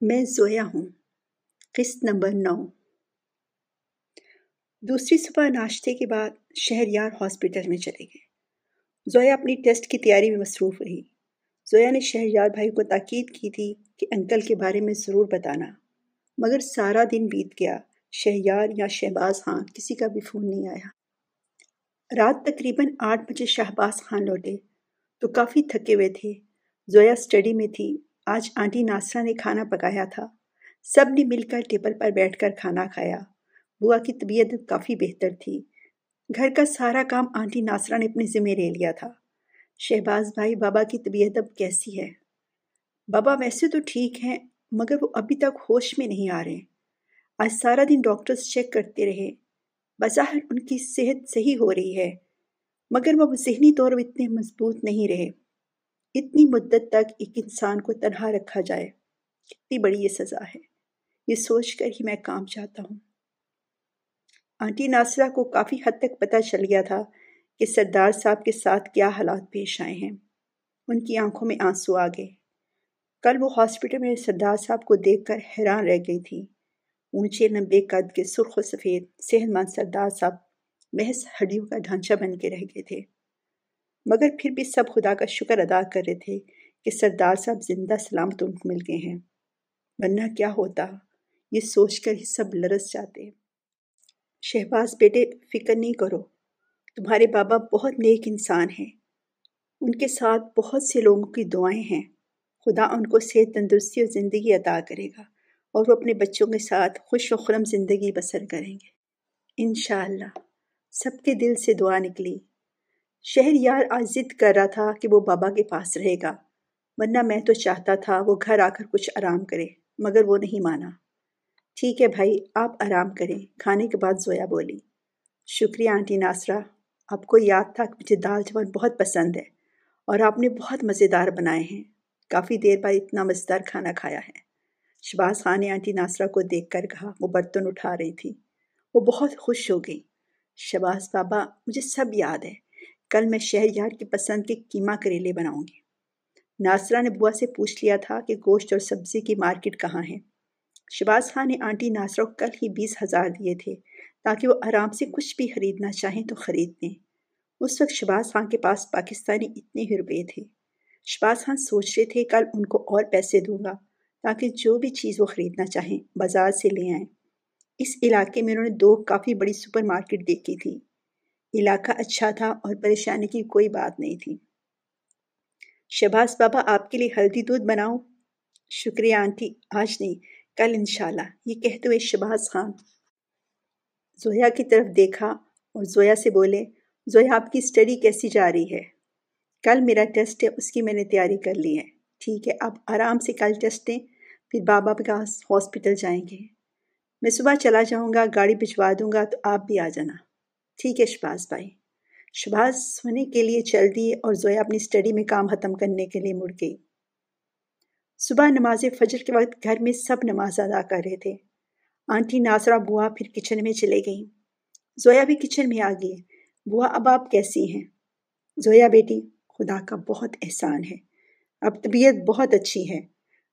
میں زویا ہوں۔ قسط نمبر نو۔ دوسری صبح ناشتے کے بعد شہر یار ہاسپٹل میں چلے گئے۔ زویا اپنی ٹیسٹ کی تیاری میں مصروف رہی۔ زویا نے شہر یار بھائی کو تاکید کی تھی کہ انکل کے بارے میں ضرور بتانا۔ مگر سارا دن بیت گیا۔ شہریار یا شہباز خان کسی کا بھی فون نہیں آیا۔ رات تقریباً آٹھ بجے شہباز خان لوٹے تو کافی تھکے ہوئے تھے۔ زویا اسٹڈی میں تھی۔ آج آنٹی ناصرہ نے کھانا پکایا تھا۔ سب نے مل کر ٹیبل پر بیٹھ کر کھانا کھایا۔ بوا کی طبیعت کافی بہتر تھی۔ گھر کا سارا کام آنٹی ناصرہ نے اپنے ذمہ لے لیا تھا۔ شہباز بھائی، بابا کی طبیعت اب کیسی ہے؟ بابا ویسے تو ٹھیک ہیں، مگر وہ ابھی تک ہوش میں نہیں آ رہے۔ آج سارا دن ڈاکٹرز چیک کرتے رہے۔ بظاہر ان کی صحت صحیح ہو رہی ہے، مگر وہ ذہنی طور پر اتنے مضبوط نہیں رہے۔ اتنی مدت تک ایک انسان کو تنہا رکھا جائے، کتنی بڑی یہ سزا ہے۔ یہ سوچ کر ہی میں کام چاہتا ہوں۔ آنٹی ناصرہ کو کافی حد تک پتہ چل گیا تھا کہ سردار صاحب کے ساتھ کیا حالات پیش آئے ہیں۔ ان کی آنکھوں میں آنسو آ گئے۔ کل وہ ہاسپٹل میں سردار صاحب کو دیکھ کر حیران رہ گئی تھی۔ اونچے لمبے قد کے سرخ و سفید صحت مند سردار صاحب محض ہڈیوں کا ڈھانچہ بن کے رہ گئے تھے۔ مگر پھر بھی سب خدا کا شکر ادا کر رہے تھے کہ سردار صاحب زندہ سلامت ان کو مل گئے ہیں۔ ورنہ کیا ہوتا؟ یہ سوچ کر ہی سب لرس جاتے۔ شہباز بیٹے، فکر نہیں کرو۔ تمہارے بابا بہت نیک انسان ہیں۔ ان کے ساتھ بہت سے لوگوں کی دعائیں ہیں۔ خدا ان کو صحت تندرستی اور زندگی عطا کرے گا اور وہ اپنے بچوں کے ساتھ خوش و خرم زندگی بسر کریں گے۔ انشاءاللہ، سب کے دل سے دعا نکلی۔ شہر یار آج ضد کر رہا تھا کہ وہ بابا کے پاس رہے گا۔ ورنہ میں تو چاہتا تھا وہ گھر آ کر کچھ آرام کرے، مگر وہ نہیں مانا۔ ٹھیک ہے بھائی، آپ آرام کریں۔ کھانے کے بعد زویا بولی۔ شکریہ آنٹی ناصرہ، آپ کو یاد تھا کہ مجھے دال چاول بہت پسند ہے اور آپ نے بہت مزیدار بنائے ہیں۔ کافی دیر بعد اتنا مزیدار کھانا کھایا ہے۔ شباز خان نے آنٹی ناصرہ کو دیکھ کر کہا، وہ برتن اٹھا رہی تھی۔ وہ بہت خوش ہو گئی شباز بابا، مجھے سب یاد ہے۔ کل میں شہر یار کی پسند کے کیما کریلے بناؤں گی۔ ناصرہ نے بوا سے پوچھ لیا تھا کہ گوشت اور سبزی کی مارکیٹ کہاں ہے۔ شباز خان نے آنٹی ناصرہ کو کل ہی بیس ہزار دیے تھے تاکہ وہ آرام سے کچھ بھی خریدنا چاہیں تو خرید دیں اس وقت شباز خان کے پاس پاکستانی اتنے ہی روپے تھے۔ شباز خان سوچ رہے تھے کل ان کو اور پیسے دوں گا تاکہ جو بھی چیز وہ خریدنا چاہیں بازار سے لے آئیں۔ اس علاقے میں انہوں نے دو کافی بڑی سپر مارکیٹ دیکھی تھی۔ علاقہ اچھا تھا اور پریشانی کی کوئی بات نہیں تھی۔ شباز بابا، آپ کے لیے ہلدی دودھ بناؤں شکریہ آنٹی، آج نہیں، کل انشاءاللہ۔ یہ کہتے ہوئے شباز خان زویا کی طرف دیکھا اور زویا سے بولے، زویا، آپ کی اسٹڈی کیسی جا رہی ہے؟ کل میرا ٹیسٹ ہے، اس کی میں نے تیاری کر لی ہے۔ ٹھیک ہے، آپ آرام سے کل ٹیسٹ دیں، پھر بابا کے پاس ہاسپٹل جائیں گے۔ میں صبح چلا جاؤں گا، گاڑی بھجوا دوں گا، تو آپ بھی آ جانا۔ ٹھیک ہے شباز بھائی۔ شباز سونے کے لیے چل دی اور زویا اپنی اسٹڈی میں کام ختم کرنے کے لیے مڑ گئی۔ صبح نماز فجر کے وقت گھر میں سب نماز ادا کر رہے تھے۔ آنٹی ناصرہ بوا پھر کچن میں چلے گئیں۔ زویا بھی کچن میں آ گئی۔ بوا اب آپ کیسی ہیں؟ زویا بیٹی، خدا کا بہت احسان ہے۔ اب طبیعت بہت اچھی ہے۔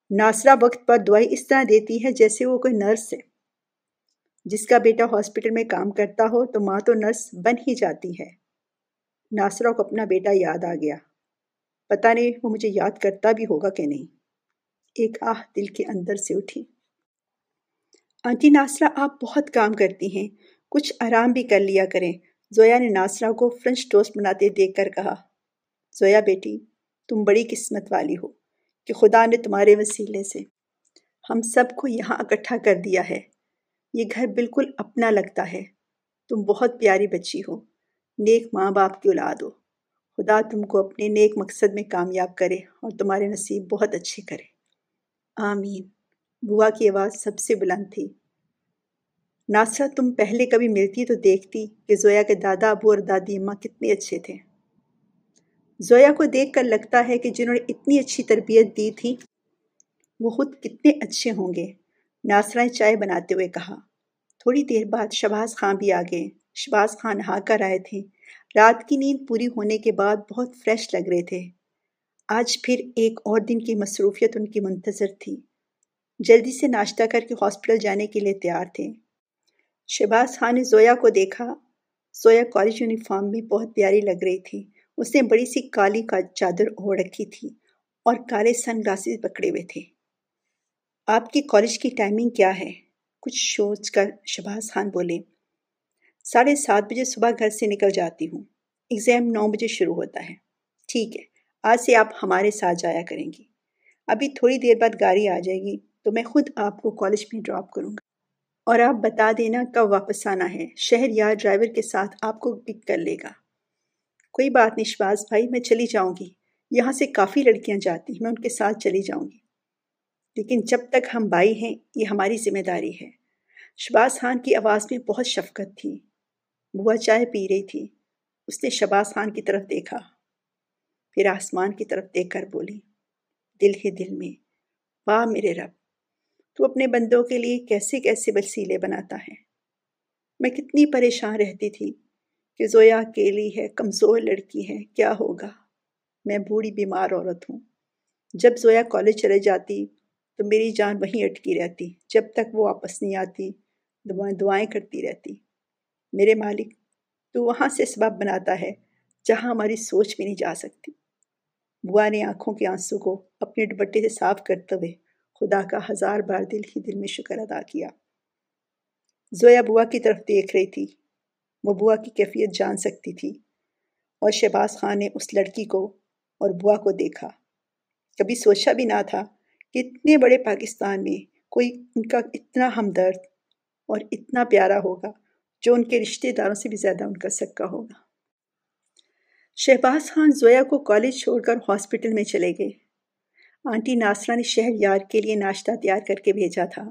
ناصرہ وقت پر دعائی اس طرح دیتی ہے جیسے وہ کوئی نرس ہے۔ جس کا بیٹا ہاسپٹل میں کام کرتا ہو تو ماں تو نرس بن ہی جاتی ہے۔ ناصرہ کو اپنا بیٹا یاد آ گیا۔ پتہ نہیں وہ مجھے یاد کرتا بھی ہوگا کہ نہیں۔ ایک آہ دل کے اندر سے اٹھی۔ آنٹی ناصرہ آپ بہت کام کرتی ہیں۔ کچھ آرام بھی کر لیا کریں۔ زویا نے ناصرہ کو فرنچ ٹوسٹ بناتے دیکھ کر کہا، زویا بیٹی، تم بڑی قسمت والی ہو کہ خدا نے تمہارے وسیلے سے ہم سب کو یہاں اکٹھا کر دیا ہے۔ یہ گھر بالکل اپنا لگتا ہے۔ تم بہت پیاری بچی ہو۔ نیک ماں باپ کی اولاد ہو۔ خدا تم کو اپنے نیک مقصد میں کامیاب کرے اور تمہارے نصیب بہت اچھے کرے۔ آمین۔ بوا کی آواز سب سے بلند تھی۔ ناصرہ، تم پہلے کبھی ملتی تو دیکھتی کہ زویا کے دادا، ابو اور دادی اماں کتنے اچھے تھے۔ زویا کو دیکھ کر لگتا ہے کہ جنہوں نے اتنی اچھی تربیت دی تھی، وہ خود کتنے اچھے ہوں گے۔ ناصرہ چائے بناتے ہوئے کہا، تھوڑی دیر بعد شباز خان بھی آ گئے۔ شباز خان نہا کر آئے تھے۔ رات کی نیند پوری ہونے کے بعد بہت فریش لگ رہے تھے۔ آج پھر ایک اور دن کی مصروفیت ان کی منتظر تھی۔ جلدی سے ناشتہ کر کے ہاسپٹل جانے کے لیے تیار تھے۔ شہباز خان نے زویا کو دیکھا۔ زویا کالج یونیفارم میں بہت پیاری لگ رہی تھی۔ اس نے بڑی سی کالی کا چادر اوڑھ رکھی تھی اور کالے سن گلاسز پکڑے ہوئے تھے۔ آپ کی کالج کی ٹائمنگ کیا ہے؟ کچھ سوچ کر شہباز خان بولے، ساڑھے سات بجے صبح گھر سے نکل جاتی ہوں۔ ایگزام نو بجے شروع ہوتا ہے۔ ٹھیک ہے، آج سے آپ ہمارے ساتھ جایا کریں گی۔ ابھی تھوڑی دیر بعد گاڑی آ جائے گی تو میں خود آپ کو کالج میں ڈراپ کروں گا۔ اور آپ بتا دینا کب واپس آنا ہے۔ شہر یا ڈرائیور کے ساتھ آپ کو پک کر لے گا۔ کوئی بات نہیں شباز بھائی، میں چلی جاؤں گی۔ یہاں سے کافی لڑکیاں جاتی ہیں، میں ان کے ساتھ چلی جاؤں گی۔ لیکن جب تک ہم بھائی ہیں، یہ ہماری ذمہ داری ہے۔ شباز خان کی آواز میں بہت شفقت تھی۔ بوا چائے پی رہی تھی۔ اس نے شباز خان کی طرف دیکھا۔ پھر آسمان کی طرف دیکھ کر بولی، دل ہی دل میں۔ واہ میرے رب، تو اپنے بندوں کے لیے کیسے کیسے وسیلے بناتا ہے۔ میں کتنی پریشان رہتی تھی کہ زویا اکیلی ہے، کمزور لڑکی ہے، کیا ہوگا؟ میں بوڑھی بیمار عورت ہوں۔ جب زویا کالج چلے جاتی تو میری جان وہیں اٹکی رہتی، جب تک وہ واپس نہیں آتی، دعائیں دعائیں کرتی رہتی۔ میرے مالک، تو وہاں سے سبب بناتا ہے جہاں ہماری سوچ بھی نہیں جا سکتی۔ بوا نے آنکھوں کے آنسو کو اپنے دوپٹے سے صاف کرتے ہوئے خدا کا ہزار بار دل ہی دل میں شکر ادا کیا۔ زویا بوا کی طرف دیکھ رہی تھی۔ وہ بوا کی کیفیت جان سکتی تھی۔ اور شہباز خان نے اس لڑکی کو اور بوا کو دیکھا۔ کبھی سوچا بھی نہ تھا کہ اتنے بڑے پاکستان میں کوئی ان کا اتنا ہمدرد اور اتنا پیارا ہوگا جو ان کے رشتہ داروں سے بھی زیادہ ان کا سکہ ہوگا۔ شہباز خان زویا کو کالج چھوڑ کر ہاسپٹل میں چلے گئے۔ آنٹی ناصرہ نے شہر یار کے لیے ناشتہ تیار کر کے بھیجا تھا۔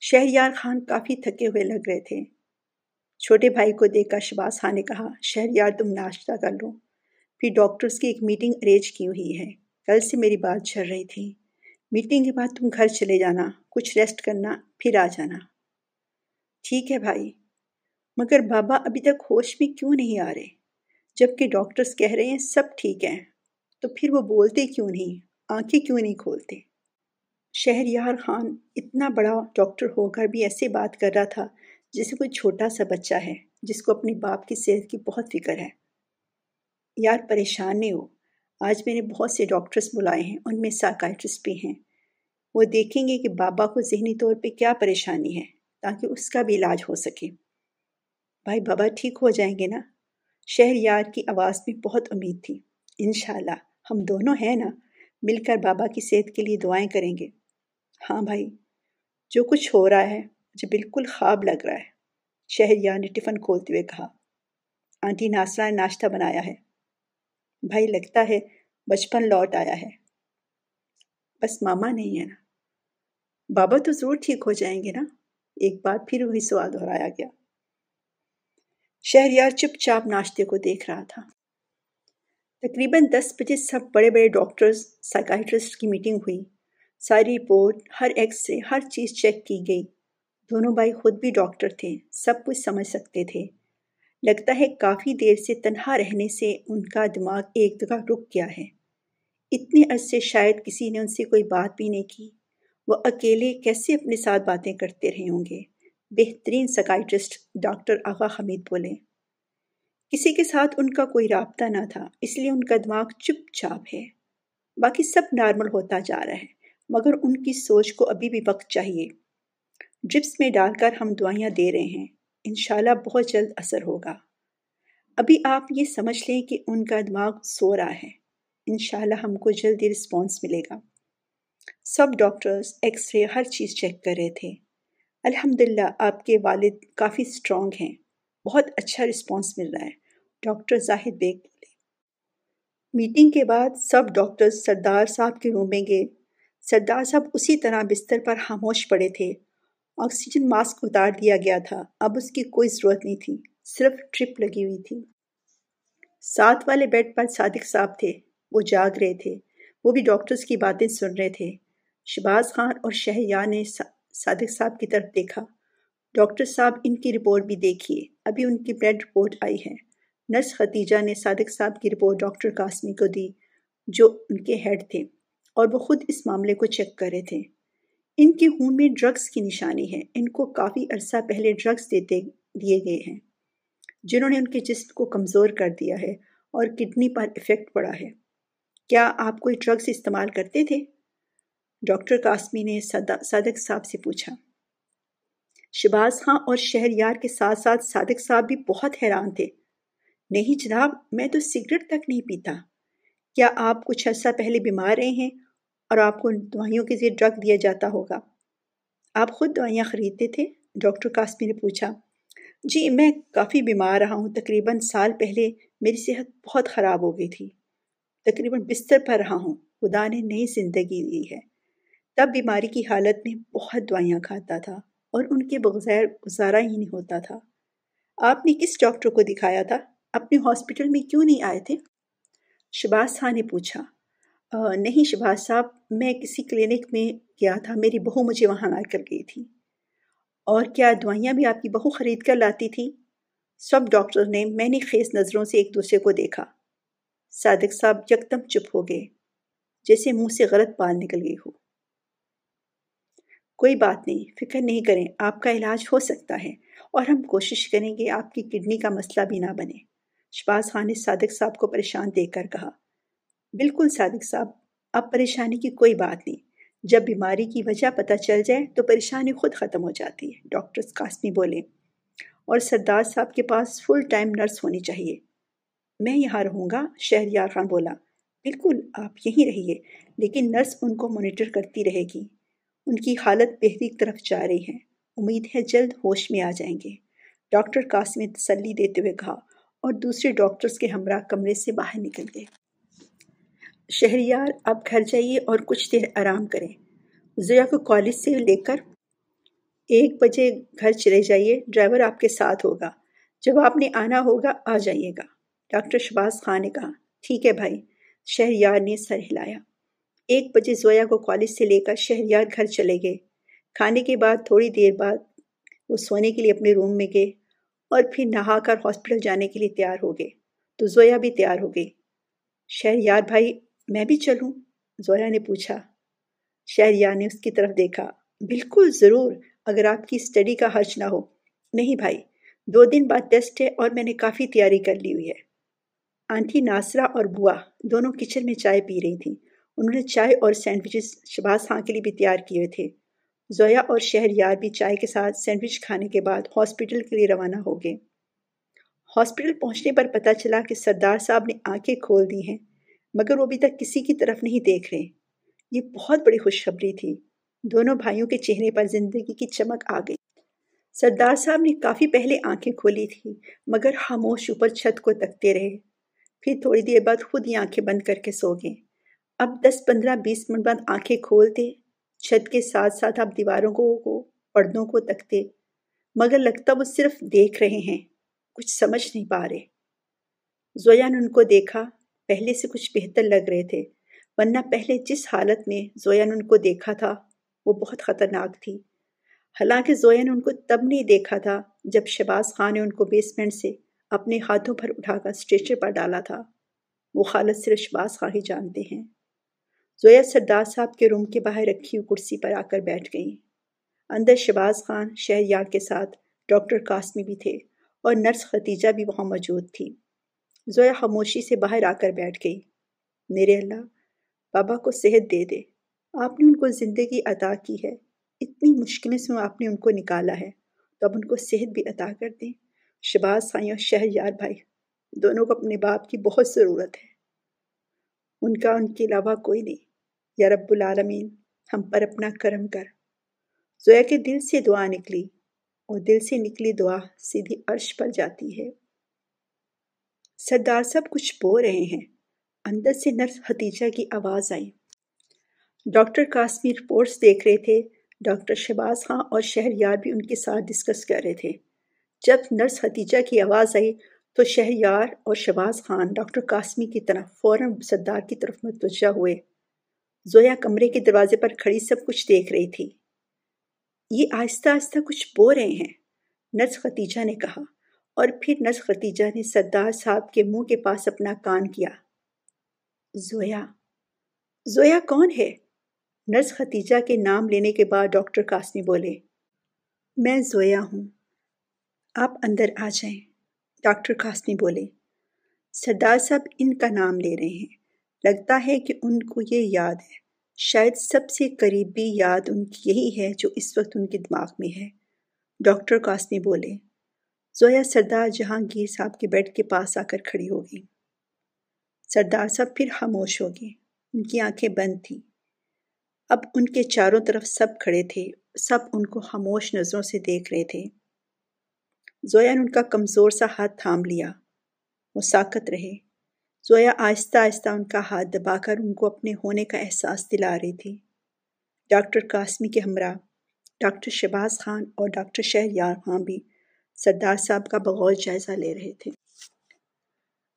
شہر یار خان کافی تھکے ہوئے لگ رہے تھے۔ چھوٹے بھائی کو دیکھ کر شباز خان نے کہا، شہر یار تم ناشتہ کر لو۔ پھر ڈاکٹرز کی ایک میٹنگ ارینج کی ہوئی ہے۔ کل سے میری بات چل رہی تھی۔ میٹنگ کے بعد تم گھر چلے جانا، کچھ ریسٹ کرنا، پھر آ جانا۔ ٹھیک ہے بھائی۔ مگر بابا ابھی تک ہوش میں کیوں نہیں آ رہے؟ جبکہ ڈاکٹرز کہہ رہے ہیں سب ٹھیک ہیں۔ تو پھر وہ بولتے کیوں نہیں؟ آنکھیں کیوں نہیں کھولتے؟ شہریار خان اتنا بڑا ڈاکٹر ہو کر بھی ایسے بات کر رہا تھا جیسے کوئی چھوٹا سا بچہ ہے، جس کو اپنی باپ کی صحت کی بہت فکر ہے۔ یار پریشان نہیں ہو۔ آج میں نے بہت سے ڈاکٹرز بلائے ہیں، ان میں سائکائٹرسٹ بھی ہیں۔ وہ دیکھیں گے کہ بابا کو ذہنی طور پہ کیا پریشانی ہے تاکہ اس کا بھی علاج ہو سکے۔ بھائی بابا ٹھیک ہو جائیں گے نا؟ شہر یار کی آواز میں بہت امید تھی۔ انشاءاللہ، ہم دونوں ہیں نا؟ مل کر بابا کی صحت کے لیے دعائیں کریں گے۔ ہاں بھائی، جو کچھ ہو رہا ہے، مجھے بالکل خواب لگ رہا ہے۔ شہر یار نے ٹفن کھولتے ہوئے کہا، آنٹی ناسرا نے ناشتہ بنایا ہے۔ بھائی لگتا ہے بچپن لوٹ آیا ہے۔ بس ماما نہیں ہے نا۔ بابا تو ضرور ٹھیک ہو جائیں گے نا۔ ایک بار پھر وہی سوال دہرایا گیا۔ شہریار چپ چاپ ناشتے کو دیکھ رہا تھا۔ تقریباً دس بجے سب بڑے بڑے ڈاکٹرز سائیکائٹرسٹ کی میٹنگ ہوئی۔ ساری رپورٹ، ہر ایکس سے ہر چیز چیک کی گئی۔ دونوں بھائی خود بھی ڈاکٹر تھے، سب کچھ سمجھ سکتے تھے۔ لگتا ہے کافی دیر سے تنہا رہنے سے ان کا دماغ ایک جگہ رک گیا ہے۔ اتنے عرصے شاید کسی نے ان سے کوئی بات بھی نہیں کی۔ وہ اکیلے کیسے اپنے ساتھ باتیں کرتے رہے ہوں گے؟ بہترین سکائٹرسٹ ڈاکٹر آغا حمید بولے۔ کسی کے ساتھ ان کا کوئی رابطہ نہ تھا، اس لیے ان کا دماغ چپ چاپ ہے۔ باقی سب نارمل ہوتا جا رہا ہے، مگر ان کی سوچ کو ابھی بھی وقت چاہیے۔ ڈرپس میں ڈال کر ہم دوائیاں دے رہے ہیں۔ انشاءاللہ بہت جلد اثر ہوگا۔ ابھی آپ یہ سمجھ لیں کہ ان کا دماغ سو رہا ہے۔ انشاءاللہ ہم کو جلدی رسپانس ملے گا۔ سب ڈاکٹرز ایکس رے ہر چیز چیک کر رہے تھے۔ الحمد للہ آپ کے والد کافی اسٹرانگ ہیں۔ بہت اچھا رسپانس مل رہا ہے۔ ڈاکٹر زاہد بیگ بولے۔ میٹنگ کے بعد سب ڈاکٹر سردار صاحب کے روم میں گئے۔ سردار صاحب اسی طرح بستر پر خاموش پڑے تھے۔ آکسیجن ماسک اتار دیا گیا تھا۔ اب اس کی کوئی ضرورت نہیں تھی، صرف ٹرپ لگی ہوئی تھی۔ ساتھ والے بیڈ پر صادق صاحب تھے، وہ جاگ رہے تھے۔ وہ بھی ڈاکٹرز کی باتیں سن رہے تھے۔ شباز خان اور شہریار نے صادق صاحب کی طرف دیکھا۔ ڈاکٹر صاحب ان کی رپورٹ بھی دیکھیے۔ ابھی ان کی بلڈ رپورٹ آئی ہے۔ نرس ختیجہ نے صادق صاحب کی رپورٹ ڈاکٹر قاسمی کو دی، جو ان کے ہیڈ تھے اور وہ خود اس معاملے کو چیک کر رہے تھے۔ ان کے خون میں ڈرگس کی نشانی ہے۔ ان کو کافی عرصہ پہلے ڈرگس دیتے دیے گئے ہیں، جنہوں نے ان کے جسم کو کمزور کر دیا ہے اور کڈنی پر افیکٹ پڑا ہے۔ کیا آپ کوئی ڈرگس استعمال کرتے تھے؟ ڈاکٹر قاسمی نے صادق صاحب سے پوچھا۔ شباز خاں اور شہریار کے ساتھ ساتھ صادق صاحب بھی بہت حیران تھے۔ نہیں جناب، میں تو سگریٹ تک نہیں پیتا۔ کیا آپ کچھ عرصہ پہلے بیمار رہے ہیں اور آپ کو دوائیوں کے ذریعے ڈرگ دیا جاتا ہوگا۔ آپ خود دوائیاں خریدتے تھے؟ ڈاکٹر قاسمی نے پوچھا۔ جی میں کافی بیمار رہا ہوں۔ تقریباً سال پہلے میری صحت بہت خراب ہو گئی تھی۔ تقریباً بستر پر رہا ہوں۔ خدا نے نئی زندگی دی ہے۔ تب بیماری کی حالت میں بہت دوائیاں کھاتا تھا اور ان کے بغیر گزارا ہی نہیں ہوتا تھا۔ آپ نے کس ڈاکٹر کو دکھایا تھا؟ اپنے ہاسپٹل میں کیوں نہیں آئے تھے؟ شباز خان نے پوچھا۔ نہیں شباز صاحب، میں کسی کلینک میں گیا تھا، میری بہو مجھے وہاں لا کر گئی تھی۔ اور کیا دوائیاں بھی آپ کی بہو خرید کر لاتی تھی؟ سب ڈاکٹر نے میں نے خیز نظروں سے ایک دوسرے کو دیکھا۔ صادق صاحب یکدم چپ ہو گئے، جیسے منہ سے غلط بال نکل گئی ہو۔ کوئی بات نہیں، فکر نہیں کریں، آپ کا علاج ہو سکتا ہے۔ اور ہم کوشش کریں گے، آپ کی کڈنی کا مسئلہ بھی نہ بنے۔ شباز خان نے صادق صاحب کو پریشان دیکھ کر کہا۔ بالکل صادق صاحب، اب پریشانی کی کوئی بات نہیں۔ جب بیماری کی وجہ پتہ چل جائے تو پریشانی خود ختم ہو جاتی ہے۔ ڈاکٹر قاسمی بولے اور سردار صاحب کے پاس فل ٹائم نرس ہونی چاہیے۔ میں یہاں رہوں گا، شہریار خان بولا۔ بالکل، آپ یہیں رہیے۔ لیکن نرس ان کو مانیٹر کرتی رہے گی۔ ان کی حالت بہتری طرف جا رہی ہے۔ امید ہے جلد ہوش میں آ جائیں گے۔ ڈاکٹر قاسم نے تسلی دیتے ہوئے کہا۔ اور دوسرے ڈاکٹرز کے ہمراہ کمرے سے باہر نکل گئے۔ شہریار، اب گھر جائیے اور کچھ دیر آرام کریں۔ ضیا کو کالج سے لے کر ایک بجے گھر چلے جائیے، ڈرائیور آپ کے ساتھ ہوگا۔ جب آپ نے آنا ہوگا، آ جائیے گا۔ ڈاکٹر شباز خان نے کہا، ٹھیک ہے بھائی۔ شہریار نے سر ہلایا۔ ایک بجے زویا کو کالج سے لے کر شہریار گھر چلے گئے۔ کھانے کے بعد تھوڑی دیر بعد وہ سونے کے لیے اپنے روم میں گئے اور پھر نہا کر ہاسپٹل جانے کے لیے تیار ہو گئے۔ تو زویا بھی تیار ہو گئی۔ شہریار بھائی میں بھی چلوں؟ زویا نے پوچھا۔ شہریار نے اس کی طرف دیکھا۔ بالکل ضرور، اگر آپ کی اسٹڈی کا حرج نہ ہو۔ نہیں بھائی، دو دن بعد ٹیسٹ ہے اور میں نے کافی تیاری کر لی ہوئی ہے۔ آنٹی ناصرہ اور بوا دونوں کچن میں چائے پی رہی تھیں۔ انہوں نے چائے اور سینڈوچز شباز خان کے لیے بھی تیار کیے تھے۔ زویا اور شہر یار بھی چائے کے ساتھ سینڈوچ کھانے کے بعد ہاسپٹل کے لیے روانہ ہو گئے۔ ہاسپٹل پہنچنے پر پتہ چلا کہ سردار صاحب نے آنکھیں کھول دی ہیں۔ مگر وہ ابھی تک کسی کی طرف نہیں دیکھ رہے۔ یہ بہت بڑی خوشخبری تھی۔ دونوں بھائیوں کے چہرے پر زندگی کی چمک آ گئی۔ سردار صاحب نے کافی پہلے آنکھیں کھولی تھی مگر خاموش اوپر چھت کو تکتے رہے۔ پھر تھوڑی دیر بعد خود ہی آنکھیں بند کر کے سو گئے۔ اب دس پندرہ بیس منٹ بعد آنکھیں کھولتے، چھت کے ساتھ ساتھ آپ دیواروں کو پردوں کو تکتے۔ مگر لگتا وہ صرف دیکھ رہے ہیں، کچھ سمجھ نہیں پا رہے۔ زویا نے ان کو دیکھا۔ پہلے سے کچھ بہتر لگ رہے تھے، ورنہ پہلے جس حالت میں زویا نے ان کو دیکھا تھا، وہ بہت خطرناک تھی۔ حالانکہ زویا نے ان کو تب نہیں دیکھا تھا جب شباز خان نے ان کو بیسمنٹ سے اپنے ہاتھوں پر اٹھا کر اسٹریچر پر ڈالا تھا۔ وہ خالد صرف شباز خان ہی جانتے ہیں۔ زویا سردار صاحب کے روم کے باہر رکھی ہوئی کرسی پر آ کر بیٹھ گئیں۔ اندر شباز خان شہریار کے ساتھ ڈاکٹر قاسمی بھی تھے اور نرس ختیجہ بھی وہاں موجود تھی۔ زویا خاموشی سے باہر آ کر بیٹھ گئی۔ میرے اللہ، بابا کو صحت دے دے۔ آپ نے ان کو زندگی عطا کی ہے۔ اتنی مشکلیں سے آپ نے ان کو نکالا ہے۔ تو اب ان کو صحت بھی عطا کر دیں۔ شباز خان اور شہریار بھائی، دونوں کو اپنے باپ کی بہت ضرورت ہے۔ ان کا ان کے علاوہ کوئی نہیں۔ یا رب العالمین، ہم پر اپنا کرم کر۔ زویا کے دل سے دعا نکلی اور دل سے نکلی دعا سیدھی عرش پر جاتی ہے۔ سردار صاحب کچھ بو رہے ہیں۔ اندر سے نرس حتیجہ کی آواز آئی۔ ڈاکٹر قاسمی رپورٹس دیکھ رہے تھے۔ ڈاکٹر شباز خاں اور شہریار بھی ان کے ساتھ ڈسکس کر رہے تھے۔ جب نرس حتیجہ کی آواز آئی تو شہریار اور شباز خان ڈاکٹر قاسمی کی طرف فوراً سردار کی طرف متوجہ ہوئے۔ زویا کمرے کے دروازے پر کھڑی سب کچھ دیکھ رہی تھی۔ یہ آہستہ آہستہ کچھ بو رہے ہیں۔ نرس ختیجہ نے کہا اور پھر نرس ختیجہ نے سردار صاحب کے منہ کے پاس اپنا کان کیا۔ زویا زویا کون ہے؟ نرس ختیجہ کے نام لینے کے بعد ڈاکٹر قاسمی بولے، میں زویا ہوں، آپ اندر آ جائیں۔ ڈاکٹر قاسمی بولے سردار صاحب ان کا نام لے رہے ہیں، لگتا ہے کہ ان کو یہ یاد ہے۔ شاید سب سے قریبی یاد ان کی یہی ہے جو اس وقت ان کے دماغ میں ہے۔ ڈاکٹر قاسمی بولے زویا سردار جہانگیر صاحب کے بیڈ کے پاس آ کر کھڑی ہو گئی سردار صاحب پھر خاموش ہو گئے ان کی آنکھیں بند تھیں۔ اب ان کے چاروں طرف سب کھڑے تھے۔ سب ان کو خاموش نظروں سے دیکھ رہے تھے۔ زویا نے ان کا کمزور سا ہاتھ تھام لیا۔ وہ ساکت رہے۔ زویا آہستہ آہستہ ان کا ہاتھ دبا کر ان کو اپنے ہونے کا احساس دلا رہی تھی۔ ڈاکٹر قاسمی کے ہمراہ، ڈاکٹر شباز خان اور ڈاکٹر شہر یار خان بھی سردار صاحب کا بغور جائزہ لے رہے تھے۔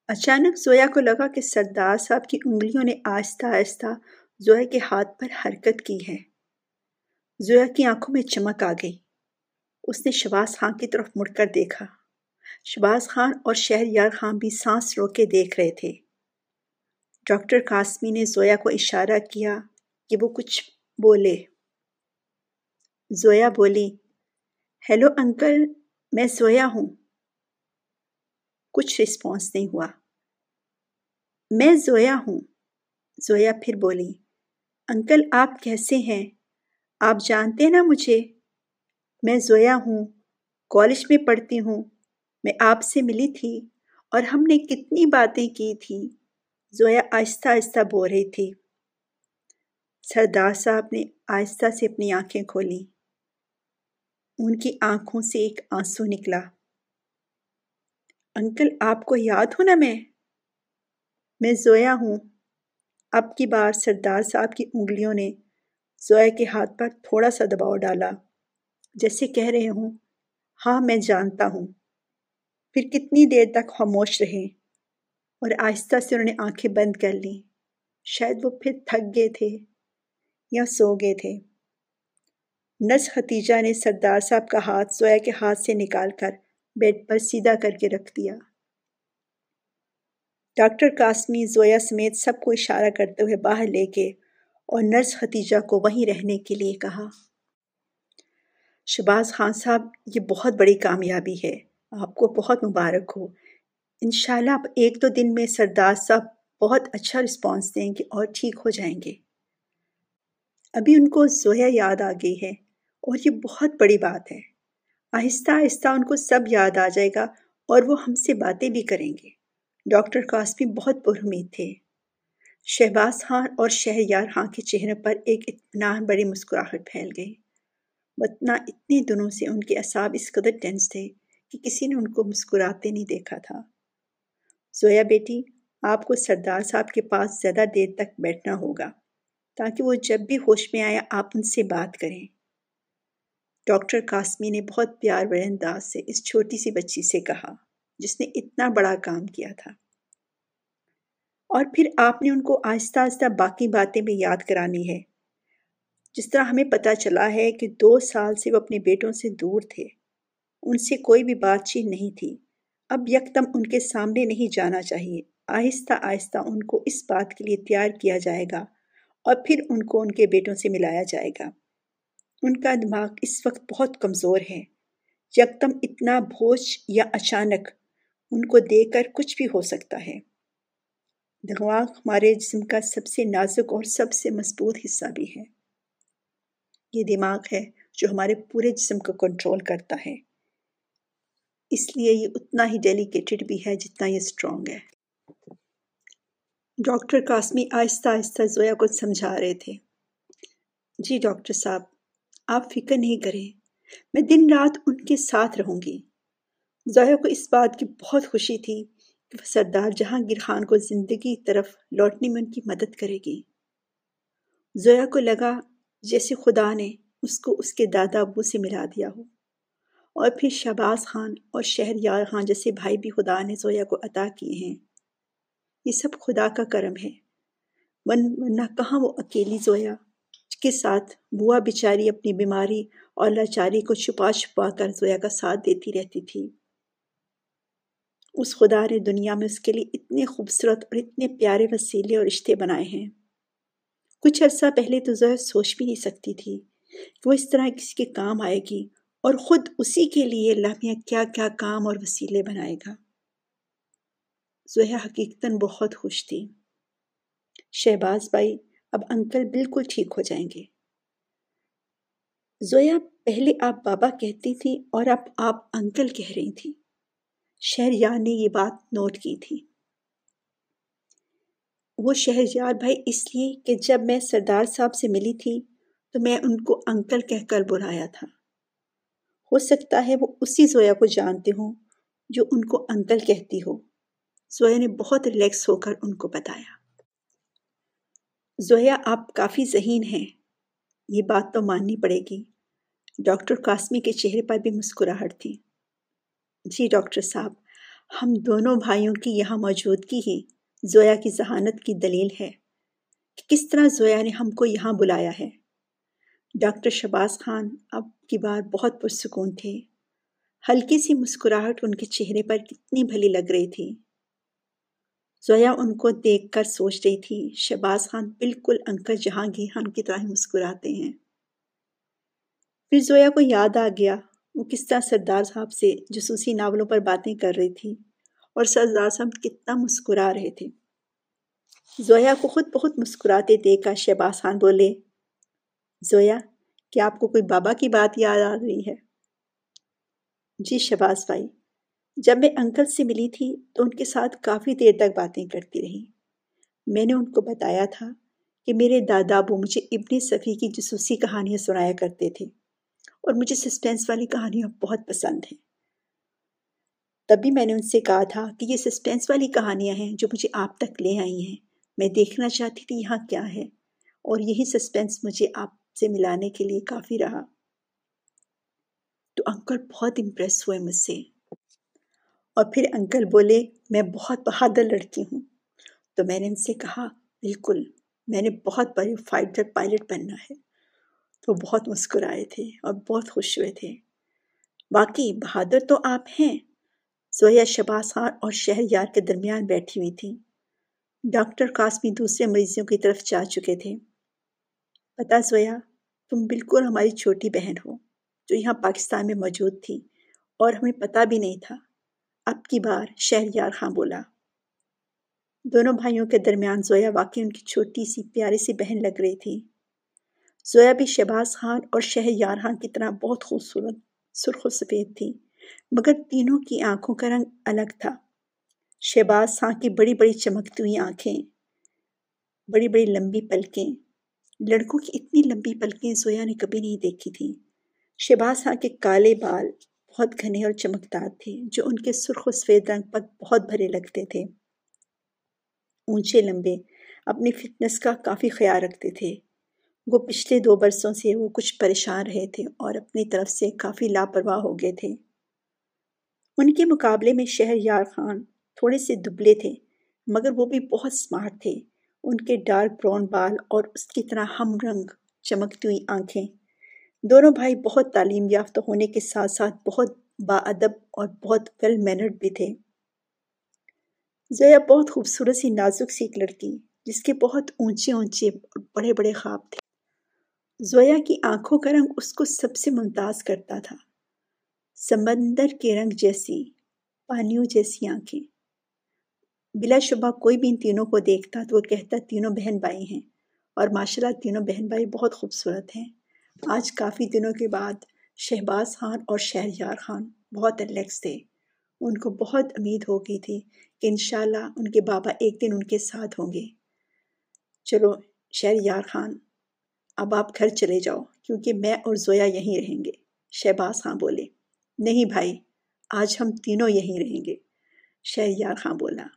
اچانک زویا کو لگا کہ سردار صاحب کی انگلیوں نے آہستہ آہستہ زویا کے ہاتھ پر حرکت کی ہے۔ زویا کی آنکھوں میں چمک آ گئی۔ اس نے شباز خان کی طرف مڑ کر دیکھا۔ شباز خان اور شہر یار خان بھی سانس رو کے دیکھ رہے تھے۔ ڈاکٹر قاسمی نے زویا کو اشارہ کیا کہ وہ کچھ بولے۔ زویا بولی، ہیلو انکل میں زویا ہوں۔ کچھ رسپانس نہیں ہوا۔ میں زویا ہوں۔ زویا پھر بولی، انکل، آپ کیسے ہیں؟ آپ جانتے نا مجھے؟ میں زویا ہوں، کالج میں پڑھتی ہوں۔ میں آپ سے ملی تھی اور ہم نے کتنی باتیں کی تھیں زویا آہستہ آہستہ بول رہی تھی۔ سردار صاحب نے آہستہ سے اپنی آنکھیں کھولی۔ ان کی آنکھوں سے ایک آنسو نکلا۔ انکل، آپ کو یاد ہو نا میں؟ میں زویا ہوں۔ اب کی بار سردار صاحب کی انگلیوں نے زویا کے ہاتھ پر تھوڑا سا دباؤ ڈالا۔ جیسے کہہ رہے ہوں ہاں میں جانتا ہوں۔ پھر کتنی دیر تک خاموش رہے اور آہستہ سے انہوں نے آنکھیں بند کر لیں۔ شاید وہ پھر تھک گئے تھے یا سو گئے تھے۔ نس ختیجہ نے سردار صاحب کا ہاتھ زویا کے ہاتھ سے نکال کر بیڈ پر سیدھا کر کے رکھ دیا۔ ڈاکٹر قاسمی زویا سمیت سب کو اشارہ کرتے ہوئے باہر لے کے اور نرس ختیجہ کو وہیں رہنے کے لیے کہا۔ شباز خان صاحب، یہ بہت بڑی کامیابی ہے۔ آپ کو بہت مبارک ہو۔ انشاءاللہ آپ ایک دو دن میں سردار صاحب بہت اچھا رسپانس دیں گے اور ٹھیک ہو جائیں گے۔ ابھی ان کو زویا یاد آ گئی ہے۔ اور یہ بہت بڑی بات ہے۔ آہستہ آہستہ ان کو سب یاد آ جائے گا اور وہ ہم سے باتیں بھی کریں گے۔ ڈاکٹر قاسمی بہت پر امید تھے۔ شہباز خان اور شہر یار خان کے چہرے پر ایک اطمینان بڑی مسکراہٹ پھیل گئی۔ وطنا اتنے دنوں سے ان کے اعصاب اس قدر ٹینس تھے کہ کسی نے ان کو مسکراتے نہیں دیکھا تھا۔ زویا بیٹی، آپ کو سردار صاحب کے پاس زیادہ دیر تک بیٹھنا ہوگا تاکہ وہ جب بھی ہوش میں آیا آپ ان سے بات کریں۔ ڈاکٹر قاسمی نے بہت پیار بڑے انداز سے اس چھوٹی سی بچی سے کہا، جس نے اتنا بڑا کام کیا تھا۔ اور پھر آپ نے ان کو آہستہ آہستہ باقی باتیں بھی یاد کرانی ہے۔ جس طرح ہمیں پتہ چلا ہے کہ دو سال سے وہ اپنے بیٹوں سے دور تھے۔ ان سے کوئی بھی بات چیت نہیں تھی۔ اب یکدم ان کے سامنے نہیں جانا چاہیے۔ آہستہ آہستہ ان کو اس بات کے لیے تیار کیا جائے گا اور پھر ان کو ان کے بیٹوں سے ملایا جائے گا۔ ان کا دماغ اس وقت بہت کمزور ہے۔ یکدم اتنا بھوج یا اچانک ان کو دیکھ کر کچھ بھی ہو سکتا ہے۔ دماغ ہمارے جسم کا سب سے نازک اور سب سے مضبوط حصہ بھی ہے۔ یہ دماغ ہے جو ہمارے پورے جسم کو کنٹرول کرتا ہے۔ اس لیے یہ اتنا ہی ڈیلیکیٹڈ بھی ہے جتنا یہ اسٹرانگ ہے۔ ڈاکٹر قاسمی آہستہ آہستہ زویا کو سمجھا رہے تھے۔ جی ڈاکٹر صاحب آپ فکر نہیں کریں۔ میں دن رات ان کے ساتھ رہوں گی۔ زویا کو اس بات کی بہت خوشی تھی کہ وہ سردار جہانگیر خان کو زندگی طرف لوٹنے میں ان کی مدد کرے گی۔ زویا کو لگا جیسے خدا نے اس کو اس کے دادا ابو سے ملا دیا ہو۔ اور پھر شہباز خان اور شہر یار خان جیسے بھائی بھی خدا نے زویا کو عطا کیے ہیں۔ یہ سب خدا کا کرم ہے۔ ورنہ کہاں وہ اکیلی زویا کے ساتھ بوا بیچاری اپنی بیماری اور لاچاری کو چھپا چھپا کر زویا کا ساتھ دیتی رہتی تھی۔ اس خدا نے دنیا میں اس کے لیے اتنے خوبصورت اور اتنے پیارے وسیلے اور رشتے بنائے ہیں۔ کچھ عرصہ پہلے تو زویا سوچ بھی نہیں سکتی تھی کہ وہ اس طرح کسی کے کام آئے گی اور خود اسی کے لیے میاں کیا کیا کام اور وسیلے بنائے گا۔ زویا حقیقتاً بہت خوش تھی۔ شہباز بھائی اب انکل بالکل ٹھیک ہو جائیں گے۔ زویا، پہلے آپ بابا کہتی تھی اور اب آپ انکل کہہ رہی تھی شہریار نے یہ بات نوٹ کی تھی۔ وہ شہریار بھائی، اس لیے کہ جب میں سردار صاحب سے ملی تھی تو میں ان کو انکل کہہ کر بلایا تھا۔ ہو سکتا ہے وہ اسی زویا کو جانتے ہوں جو ان کو انکل کہتی ہو۔ زویا نے بہت ریلیکس ہو کر ان کو بتایا۔ زویا آپ کافی ذہین ہیں۔ یہ بات تو ماننی پڑے گی۔ ڈاکٹر قاسمی کے چہرے پر بھی مسکراہٹ تھی۔ جی ڈاکٹر صاحب، ہم دونوں بھائیوں کی یہاں موجودگی ہی زویا کی ذہانت کی دلیل ہے کہ کس طرح زویا نے ہم کو یہاں بلایا ہے۔ ڈاکٹر شباز خان اب کی بار بہت پرسکون تھے۔ ہلکی سی مسکراہٹ ان کے چہرے پر کتنی بھلی لگ رہی تھی۔ زویا ان کو دیکھ کر سوچ رہی تھی شباز خان بالکل انکر جہانگیر خان کی طرح مسکراتے ہیں۔ پھر زویا کو یاد آ گیا، وہ کس طرح سردار صاحب سے جسوسی ناولوں پر باتیں کر رہی تھی اور سردار صاحب کتنا مسکرا رہے تھے۔ زویا کو خود بہت مسکراتے دیکھ کر شہباز خان بولے زویا کیا آپ کو کوئی بابا کی بات یاد آ رہی ہے؟ جی شباز بھائی۔ جب میں انکل سے ملی تھی تو ان کے ساتھ کافی دیر تک باتیں کرتی رہی۔ میں نے ان کو بتایا تھا کہ میرے دادا ابو مجھے ابن صفی کی جسوسی کہانیاں سنایا کرتے تھے اور مجھے سسپینس والی کہانیاں بہت پسند ہیں۔ تبھی میں نے ان سے کہا تھا کہ یہ سسپینس والی کہانیاں ہیں جو مجھے آپ تک لے آئی ہیں۔ میں دیکھنا چاہتی تھی یہاں کیا ہے اور یہی سسپینس مجھے آپ سے ملانے کے لیے کافی رہا۔ تو انکل بہت امپریس ہوئے مجھ سے۔ اور پھر انکل بولے، میں بہت بہادر لڑکی ہوں. تو میں نے ان سے کہا، بالکل، میں نے بہت بڑی فائٹر پائلٹ بننا ہے. تو بہت مسکرائے تھے اور بہت خوش ہوئے تھے. باقی بہادر تو آپ ہیں. زویا شباز خان اور شہر یار کے درمیان بیٹھی ہوئی تھی ڈاکٹر قاسمی دوسرے مریضوں کی طرف جا چکے تھے. پتا زویا تم بالکل ہماری چھوٹی بہن ہو جو یہاں پاکستان میں موجود تھی اور ہمیں پتہ بھی نہیں تھا اب کی بار شہریار خاں بولا، دونوں بھائیوں کے درمیان زویا واقعی ان کی چھوٹی سی پیاری سی بہن لگ رہی تھی۔ زویا بھی شہباز خان اور شہریار خان کی طرح بہت خوبصورت، سرخ و سفید تھی، مگر تینوں کی آنکھوں کا رنگ الگ تھا۔ شہباز خان کی بڑی بڑی چمکتی ہوئی آنکھیں، بڑی بڑی لمبی پلکیں۔ لڑکوں کی اتنی لمبی پلکیں زویا نے کبھی نہیں دیکھی تھیں۔ شہباز خان کے کالے بال بہت گھنے اور چمکدار تھے، جو ان کے سرخ و سفید رنگ پر بہت بھرے لگتے تھے۔ اونچے، لمبے، اپنی فٹنس کا کافی خیال رکھتے تھے۔ وہ پچھلے دو برسوں سے وہ کچھ پریشان رہے تھے اور اپنی طرف سے کافی لاپرواہ ہو گئے تھے۔ ان کے مقابلے میں شہر یار خان تھوڑے سے دبلے تھے، مگر وہ بھی بہت سمارٹ تھے۔ ان کے ڈارک براؤن بال اور اس کی طرح ہم رنگ چمکتی ہوئی آنکھیں دونوں بھائی بہت تعلیم یافتہ ہونے کے ساتھ ساتھ بہت با ادب اور بہت ویل مینرڈ بھی تھے۔ زویا بہت خوبصورت سی نازک سی ایک لڑکی، جس کے بہت اونچے اونچے اور بڑے بڑے خواب تھے۔ زویا کی آنکھوں کا رنگ اس کو سب سے ممتاز کرتا تھا۔ سمندر کے رنگ جیسی، پانیوں جیسی آنکھیں۔ بلا شبہ کوئی بھی ان تینوں کو دیکھتا تو وہ کہتا، تینوں بہن بھائی ہیں۔ اور ماشاء اللہ تینوں بہن بھائی بہت خوبصورت ہیں۔ آج کافی دنوں کے بعد شہباز خان اور شہریار خان بہت ریلیکس تھے۔ ان کو بہت امید ہو گئی تھی کہ انشاءاللہ ان کے بابا ایک دن ان کے ساتھ ہوں گے۔ چلو شہریار خان، اب آپ گھر چلے جاؤ کیونکہ میں اور زویا یہیں رہیں گے۔ شہباز خان بولے، نہیں بھائی، آج ہم تینوں یہیں رہیں گے۔ شہریار خان بولا،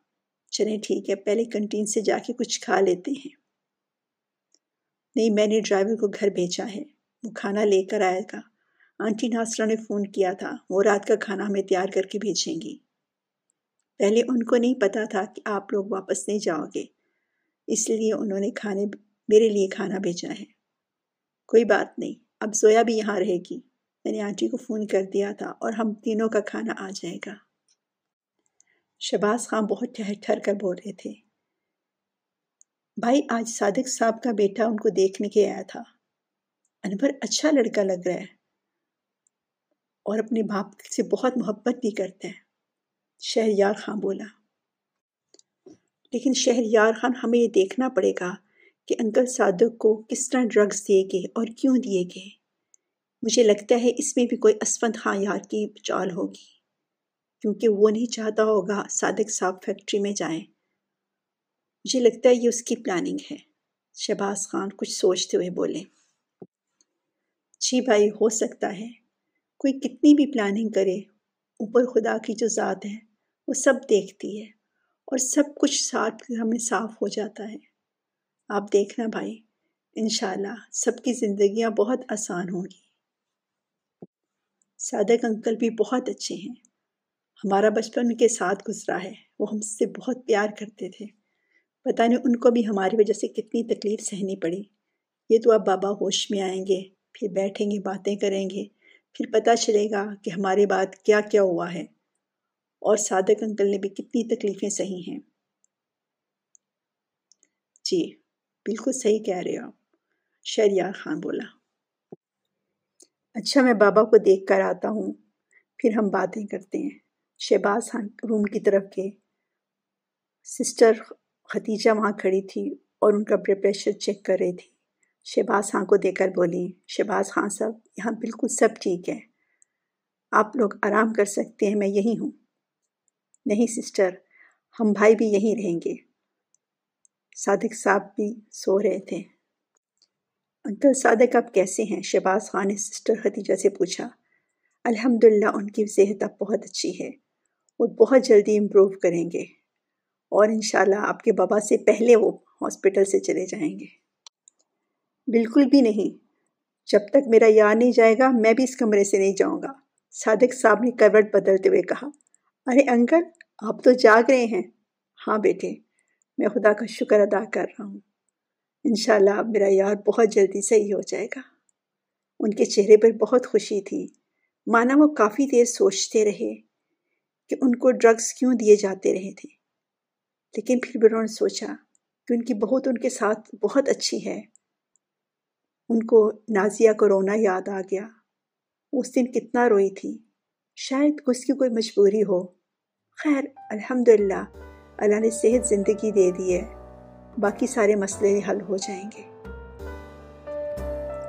چلیں ٹھیک ہے، پہلے کنٹین سے جا کے کچھ کھا لیتے ہیں۔ نہیں، میں نے ڈرائیور کو گھر بھیجا ہے۔ وہ کھانا لے کر آئے گا آنٹی ناصرہ نے فون کیا تھا، وہ رات کا کھانا ہمیں تیار کر کے بھیجیں گی۔ پہلے ان کو نہیں پتا تھا کہ آپ لوگ واپس نہیں جاؤ گے، اس لیے انہوں نے کھانے، میرے لیے کھانا بھیجا ہے۔ کوئی بات نہیں، اب زویا بھی یہاں رہے گی۔ میں نے آنٹی کو فون کر دیا تھا اور ہم تینوں کا کھانا آ جائے گا۔ شباز خان بہت ٹھہر ٹھہر کر بول رہے تھے۔ بھائی، آج صادق صاحب کا بیٹا ان کو دیکھنے کے آیا تھا۔ یعنی انور اچھا لڑکا لگ رہا ہے اور اپنے باپ سے بہت محبت بھی کرتا ہے شہریار خان بولا۔ لیکن شہریار خان ہمیں یہ دیکھنا پڑے گا کہ انکل صادق کو کس طرح ڈرگز دیے گئے اور کیوں دیے گئے۔ مجھے لگتا ہے اس میں بھی کوئی اسفند خان یار کی چال ہوگی، کیونکہ وہ نہیں چاہتا ہوگا صادق صاحب فیکٹری میں جائیں۔ مجھے لگتا ہے یہ اس کی پلاننگ ہے۔ شہباز خان کچھ سوچتے ہوئے بولے۔ جی بھائی ہو سکتا ہے۔ کوئی کتنی بھی پلاننگ کرے، اوپر خدا کی جو ذات ہے، وہ سب دیکھتی ہے اور سب کچھ ساتھ ہمیں صاف ہو جاتا ہے۔ آپ دیکھنا بھائی، انشاءاللہ سب کی زندگیاں بہت آسان ہوں گی۔ صادق انکل بھی بہت اچھے ہیں۔ ہمارا بچپن ان کے ساتھ گزرا ہے، وہ ہم سے بہت پیار کرتے تھے۔ پتہ نہیں ان کو بھی ہماری وجہ سے کتنی تکلیف سہنی پڑی۔ یہ تو اب بابا ہوش میں آئیں گے۔ پھر بیٹھیں گے، باتیں کریں گے، پھر پتہ چلے گا کہ ہمارے بعد کیا کیا ہوا ہے۔ اور صادق انکل نے بھی کتنی تکلیفیں سہی ہیں۔ جی بالکل صحیح کہہ رہے ہو آپ۔ شہریار خان بولا۔ اچھا میں بابا کو دیکھ کر آتا ہوں۔ پھر ہم باتیں کرتے ہیں۔ شہباز خان روم کی طرف کے۔ سسٹر ختیجہ وہاں کھڑی تھی اور ان کا بلڈ پریشر چیک کر رہی تھی شہباز خان کو دیکھ کر بولی، شہباز خان صاحب یہاں بالکل سب ٹھیک ہے آپ لوگ آرام کر سکتے ہیں، میں یہی ہوں۔ نہیں سسٹر، ہم بھائی بھی یہیں رہیں گے۔ صادق صاحب بھی سو رہے تھے۔ انکل صادق، آپ کیسے ہیں؟ شہباز خان نے سسٹر ختیجہ سے پوچھا۔ الحمدللہ، ان کی صحت اب بہت اچھی ہے۔ وہ بہت جلدی امپروو کریں گے۔ اور انشاءاللہ آپ کے بابا سے پہلے وہ ہاسپٹل سے چلے جائیں گے۔ بالکل بھی نہیں۔ جب تک میرا یاد نہیں جائے گا، میں بھی اس کمرے سے نہیں جاؤں گا۔ صادق صاحب نے کروٹ بدلتے ہوئے کہا، ارے انکل، آپ تو جاگ رہے ہیں۔ ہاں بیٹے، میں خدا کا شکر ادا کر رہا ہوں۔ انشاءاللہ اب میرا یار بہت جلدی صحیح ہو جائے گا۔ ان کے چہرے پر بہت خوشی تھی۔ مانا وہ کافی دیر سوچتے رہے کہ ان کو ڈرگز کیوں دیے جاتے رہے تھے۔ لیکن پھر بھی انہوں نے سوچا کہ ان کی بہت ان کے ساتھ بہت اچھی ہے۔ ان کو نازیہ کو رونا یاد آ گیا۔ اس دن کتنا روئی تھی۔ شاید اس کی کوئی مجبوری ہو۔ خیر، الحمدللہ، اللہ نے صحت زندگی دے دی ہے۔ باقی سارے مسئلے حل ہو جائیں گے۔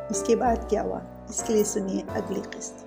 اس کے بعد کیا ہوا؟ اس کے لیے سنیے اگلی قسط۔